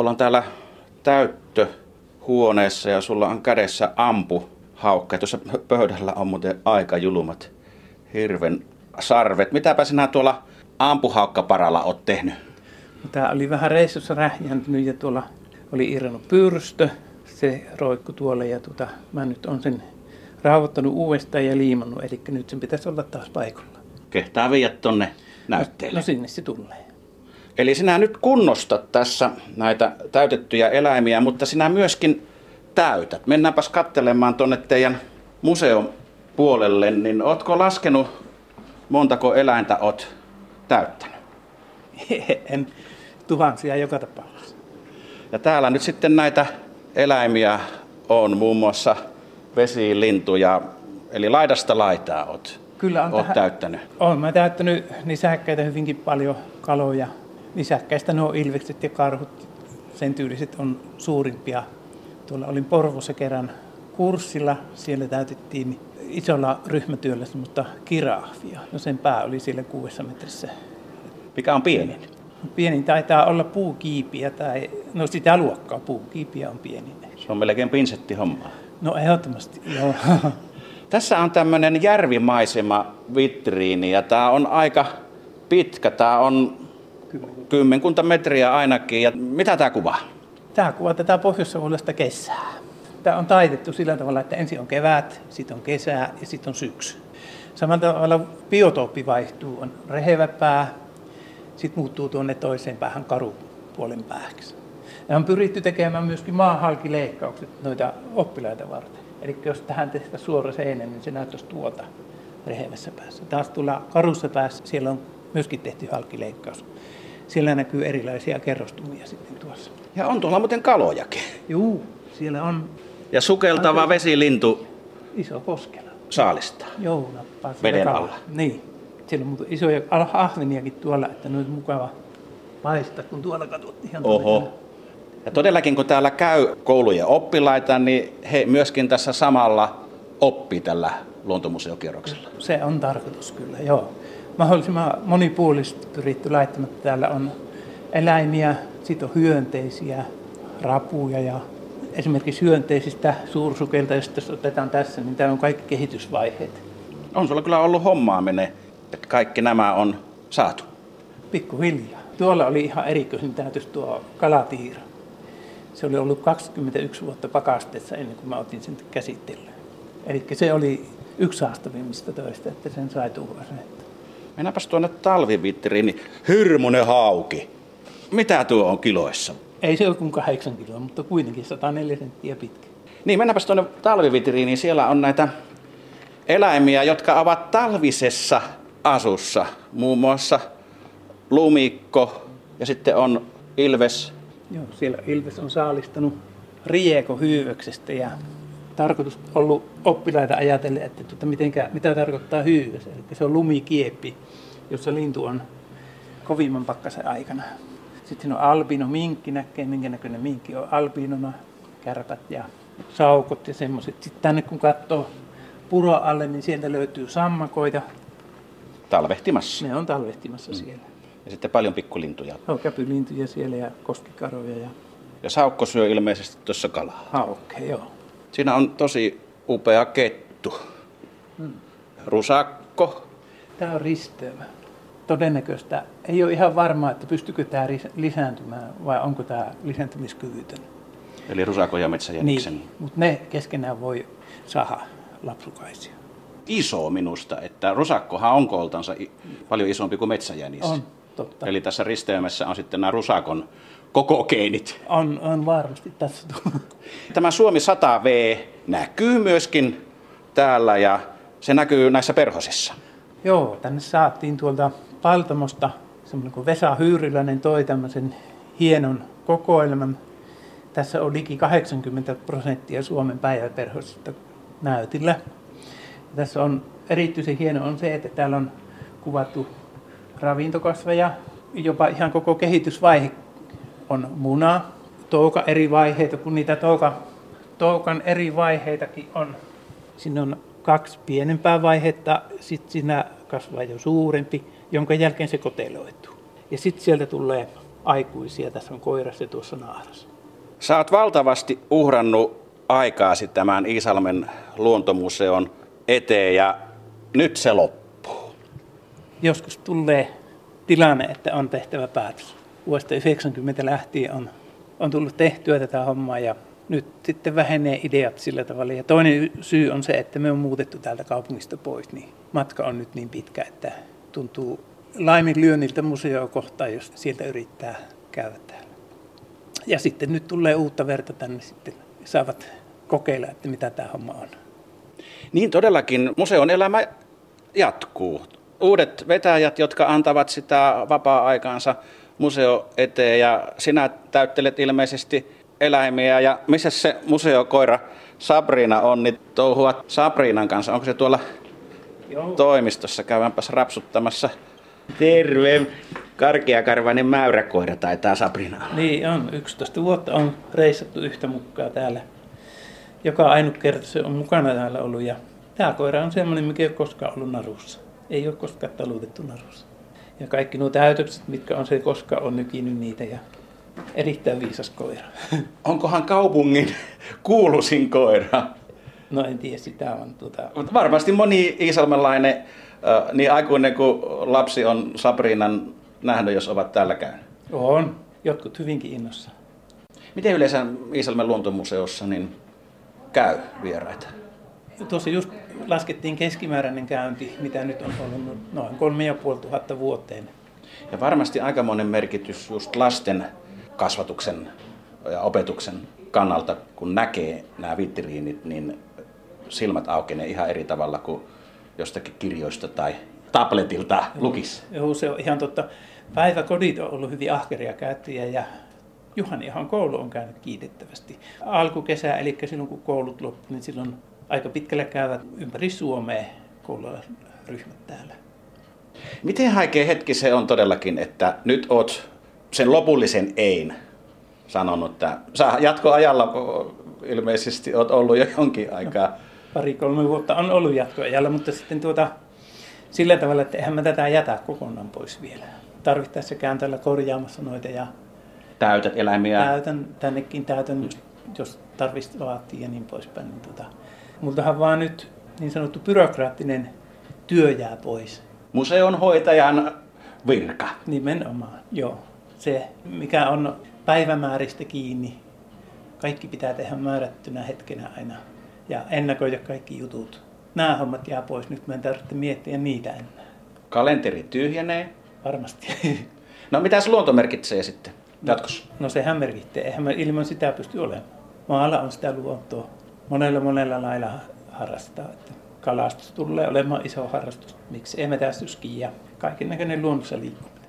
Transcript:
Ollaan täällä täyttöhuoneessa ja sulla on kädessä ampu haukka. Tuossa pöydällä on muuten aika julumat hirven sarvet. Mitäpä sinä tuolla ampuhaukkaparalla oot tehnyt? No, Tämä oli vähän reissussa rähjäntynyt ja tuolla oli irronnut pyrstö. Se roikku tuolla ja tuota, mä nyt on sen rauhoittanut uudestaan ja liimannut. Eli nyt sen pitäisi olla taas paikalla. Kehtaa viedä tonne näytteelle. No sinne se tulee. Eli sinä nyt kunnostat tässä näitä täytettyjä eläimiä, mutta sinä myöskin täytät. Mennäänpäs katselemaan tuonne teidän museon puolelle, niin ootko laskenut montako eläintä oot täyttänyt? en tuhansia joka tapauksessa. Ja täällä nyt sitten näitä eläimiä on muun muassa vesilintuja, eli laidasta laitaa oot, Kyllä on oot tähän- täyttänyt. Olen mä täyttänyt nisäkkäitä hyvinkin paljon kaloja. Nisäkkäistä nuo ilvekset ja karhut, sen tyyliset on suurimpia. Tuolla olin Porvossa kerran kurssilla, siellä täytettiin isolla ryhmätyöllä semmoista kiraahvia. No sen pää oli siellä kuudessa metrissä. Mikä on pienin? Pienin taitaa olla puukiipiä tai, no sitä luokkaa, puukiipiä on pienin. Se on melkein pinsettihommaa. No ehdottomasti, joo. Tässä on tämmöinen järvimaisema vitriini ja tämä on aika pitkä. Tämä on kymmenkunta metriä ainakin. Ja mitä tämä kuvaa? Tämä kuvaa tätä pohjois kesää. Tämä on taitettu sillä tavalla, että ensin on kevät, sitten on kesä ja sitten on syksy. Samalla tavalla biotooppi vaihtuu, on rehevä pää, sitten muuttuu tuonne toiseen päähän karupuolen pääksi. Ja on pyritty tekemään myöskin maahalkileikkaukset noita oppilaita varten. Eli jos tähän tehtäisiin suora seinä, niin se näyttäisi tuolta rehevässä päässä. Taas tuolla karussa päässä siellä on myöskin tehty halkileikkaus. Siellä näkyy erilaisia kerrostumia sitten tuossa. Ja on tuolla muuten kalojakin. Juu, siellä on Ja sukeltava vesilintu iso koskela. saalistaa. Joo, nappaa Veden kalaa. alla. Niin. Siellä on muuten isoja al- ahveniakin tuolla, että ne mukava paistaa, kun tuolla katsot ihan Oho. tuonne. Ja todellakin kun täällä käy koulujen oppilaita, niin he myöskin tässä samalla oppii tällä luontomuseokierroksella. Se on tarkoitus kyllä, joo. Mahdollisimman monipuolisesti pyritty laittamaan, täällä on eläimiä, sitten on hyönteisiä, rapuja ja esimerkiksi hyönteisistä suursukelta, jos tässä otetaan tässä, niin täällä on kaikki kehitysvaiheet. On sulla kyllä ollut hommaa mene, että kaikki nämä on saatu. Pikkuhiljaa. Tuolla oli ihan erikoisin täytys tuo kalatiira. Se oli ollut 21 vuotta pakasteessa ennen kuin mä otin sen käsittelyyn. Eli se oli yksi haastavimmista töistä, että sen sai tuollaisen. Mennäänpäs tuonne talvivitriini. Hirmunen hauki. Mitä tuo on kiloissa? Ei se ole kuin 8 kiloa, mutta kuitenkin 104 senttiä pitkä. Niin, mennäänpäs tuonne talvivitriiniin. Siellä on näitä eläimiä, jotka ovat talvisessa asussa. Muun muassa lumikko ja sitten on ilves. Joo, siellä Ilves on saalistanut rieko hyyvöksestä ja tarkoitus ollut oppilaita ajatella, että tuota, mitenkä, mitä tarkoittaa hyyvös. Eli se on lumikieppi, jossa lintu on kovimman pakkasen aikana. Sitten siinä on albino minkki, näkee minkä näköinen minkki on albinona, kärpät ja saukot ja semmoiset. Sitten tänne kun katsoo puro alle, niin sieltä löytyy sammakoita. talvehtimassa. Ne on talvehtimassa siellä. Ja sitten paljon pikkulintuja. On käpylintuja siellä ja koskikaroja ja Ja saukko syö ilmeisesti tuossa kalaa. haukkeja, joo. Siinä on tosi upea kettu. Rusakko. Tämä on risteymä. Todennäköistä ei ole ihan varmaa, että pystykö tämä lisääntymään vai onko tämä lisääntymiskyvytön. Eli rusako ja metsäjäniksen. Niin, mutta ne keskenään voi saada lapsukaisia. Iso minusta, että rusakkohan on kooltansa paljon isompi kuin metsäjänis. On, totta. Eli tässä risteymässä on sitten nämä rusakon koko geenit. On, on varmasti tässä. Tämä Suomi 100V näkyy myöskin täällä ja se näkyy näissä perhosissa. Joo, tänne saatiin tuolta Paltamosta semmoinen kuin Vesa Hyyryläinen toi tämmöisen hienon kokoelman. Tässä on liki 80 prosenttia Suomen päiväperhosista näytillä. Ja tässä on erityisen hieno on se, että täällä on kuvattu ravintokasveja, jopa ihan koko kehitysvaihe on muna, touka eri vaiheita, kun niitä touka, toukan eri vaiheitakin on. Siinä on kaksi pienempää vaihetta, sitten siinä kasvaa jo suurempi, jonka jälkeen se koteloituu. Ja sitten sieltä tulee aikuisia. Tässä on koiras ja tuossa naaras. Sä oot valtavasti uhrannut aikaasi tämän Iisalmen luontomuseon eteen ja nyt se loppuu. Joskus tulee tilanne, että on tehtävä päätös. Vuodesta 90 lähtien on, on tullut tehtyä tätä hommaa ja nyt sitten vähenee ideat sillä tavalla. Ja toinen syy on se, että me on muutettu täältä kaupungista pois, niin matka on nyt niin pitkä, että tuntuu laiminlyönniltä museoa kohtaan, jos sieltä yrittää käydä täällä. Ja sitten nyt tulee uutta verta tänne sitten, saavat kokeilla, että mitä tämä homma on. Niin todellakin museon elämä jatkuu. Uudet vetäjät, jotka antavat sitä vapaa-aikaansa museo eteen ja sinä täyttelet ilmeisesti eläimiä. Ja missä se museokoira Sabrina on, niin touhuat Sabrinan kanssa. Onko se tuolla Joo. toimistossa? Käydäänpäs rapsuttamassa. Terve! Karkeakarvainen mäyräkoira taitaa Sabrina olla. Niin on. 11 vuotta on reissattu yhtä mukaan täällä. Joka ainut kerta se on mukana täällä ollut. Ja tämä koira on semmoinen, mikä ei ole koskaan ollut narussa. Ei ole koskaan talutettu narussa. Ja kaikki nuo täytökset, mitkä on se koskaan on nykinyt niitä. Ja erittäin viisas koira. Onkohan kaupungin kuuluisin koira? No en tiedä, sitä on. Tuota... Mutta varmasti moni iisalmelainen, niin aikuinen kuin lapsi on Sabrinan nähnyt, jos ovat täällä käynyt. On, jotkut hyvinkin innossa. Miten yleensä Iisalmen luontomuseossa niin käy vieraita? Tuossa just laskettiin keskimääräinen käynti, mitä nyt on ollut noin kolme ja puoli tuhatta vuoteen. Ja varmasti aikamoinen merkitys just lasten kasvatuksen ja opetuksen kannalta, kun näkee nämä vitriinit, niin silmät aukenee ihan eri tavalla kuin jostakin kirjoista tai tabletilta lukis. Joo, se on ihan totta. Päiväkodit on ollut hyvin ahkeria käyttäjiä ja Juhani ihan koulu on käynyt kiitettävästi. Alkukesä, eli silloin kun koulut loppu, niin silloin aika pitkälle käyvät ympäri Suomea koululaisryhmät täällä. Miten haikea hetki se on todellakin, että nyt oot sen lopullisen ein sanonut, että sä jatkoajalla ilmeisesti oot ollut jo jonkin aikaa. No, Pari-kolme vuotta on ollut jatkoajalla, mutta sitten tuota, sillä tavalla, että eihän mä tätä jätä kokonaan pois vielä. Tarvittaessa käyn täällä korjaamassa noita ja täytät eläimiä. Täytän, tännekin täytän, jos tarvitsisi vaatii ja niin poispäin. Niin tuota, multahan vaan nyt niin sanottu byrokraattinen työ jää pois. Museon hoitajan virka. Nimenomaan, joo. Se, mikä on päivämääristä kiinni, kaikki pitää tehdä määrättynä hetkenä aina ja ennakoida kaikki jutut. Nämä hommat jää pois, nyt mä en tarvitse miettiä niitä enää. Kalenteri tyhjenee. Varmasti. No mitäs luonto merkitsee sitten jatkossa? No, no sehän merkitsee, eihän mä ilman sitä pysty olemaan. Maalla on sitä luontoa monella monella lailla harrastaa. Että kalastus tulee olemaan iso harrastus. Miksi ei metästyskin ja kaiken näköinen luonnossa liikkuu.